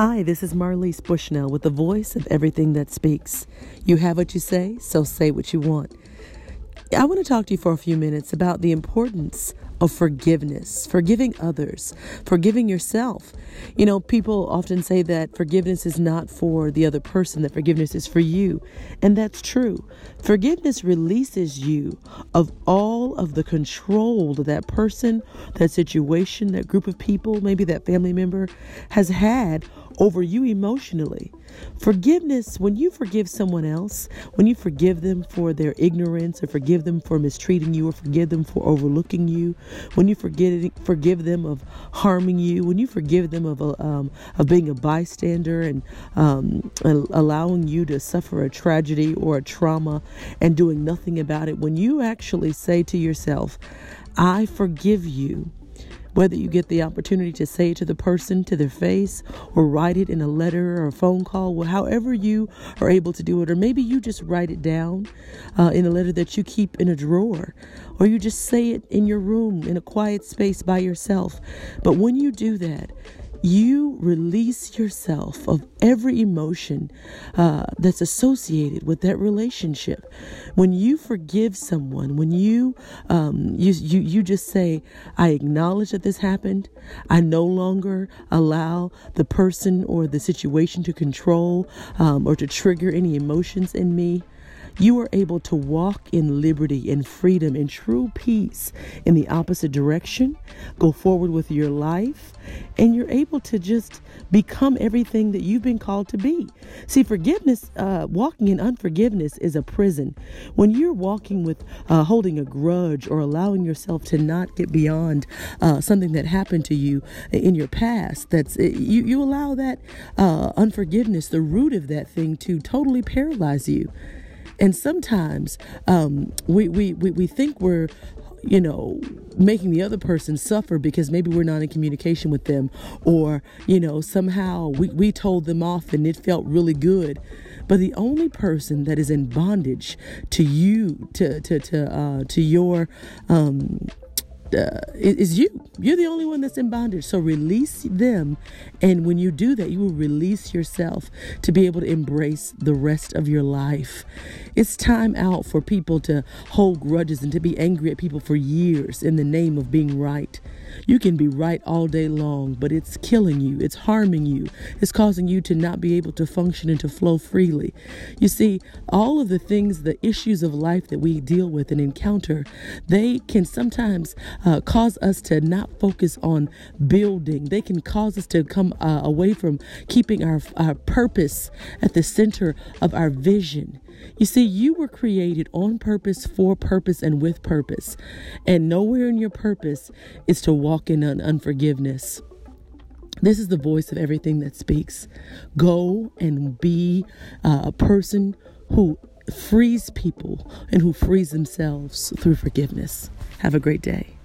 Hi, this is Marlise Bushnell with the voice of everything that speaks. You have what you say, so say what you want. I want to talk to you for a few minutes about the importance of forgiveness, forgiving others, forgiving yourself. You know, people often say that forgiveness is not for the other person, that forgiveness is for you. And that's true. Forgiveness releases you of all of the control that that person, that situation, that group of people, maybe that family member has had over you emotionally. Forgiveness, when you forgive someone else, when you forgive them for their ignorance or forgive them for mistreating you or forgive them for overlooking you, when you forget, forgive them of harming you, when you forgive them of, um, of being a bystander and um, allowing you to suffer a tragedy or a trauma and doing nothing about it, when you actually say to yourself, I forgive you whether you get the opportunity to say it to the person to their face or write it in a letter or a phone call, well, however you are able to do it, or maybe you just write it down uh, in a letter that you keep in a drawer, or you just say it in your room in a quiet space by yourself. But when you do that, you release yourself of every emotion uh, that's associated with that relationship. When you forgive someone, when you, um, you you you just say, "I acknowledge that this happened. I no longer allow the person or the situation to control um, or to trigger any emotions in me." You are able to walk in liberty and freedom and true peace in the opposite direction, go forward with your life, and you're able to just become everything that you've been called to be. See, forgiveness, uh, walking in unforgiveness is a prison. When you're walking with uh, holding a grudge or allowing yourself to not get beyond uh, something that happened to you in your past, that's you, you allow that uh, unforgiveness, the root of that thing, to totally paralyze you. And sometimes um, we, we, we, we think we're you know, making the other person suffer because maybe we're not in communication with them, or, you know, somehow we, we told them off and it felt really good. But the only person that is in bondage to you, to to to uh, to your um, uh, is you. You're the only one that's in bondage. So release them. And when you do that, you will release yourself to be able to embrace the rest of your life. It's time out for people to hold grudges and to be angry at people for years in the name of being right. You can be right all day long, but it's killing you, it's harming you, it's causing you to not be able to function and to flow freely. You see, all of the things, the issues of life that we deal with and encounter, they can sometimes uh, cause us to not focus on building. They can cause us to come uh, away from keeping our, our purpose at the center of our vision. You see, you were created on purpose, for purpose, and with purpose. And nowhere in your purpose is to walk in unforgiveness. This is the voice of everything that speaks. Go and be uh, a person who frees people and who frees themselves through forgiveness. Have a great day.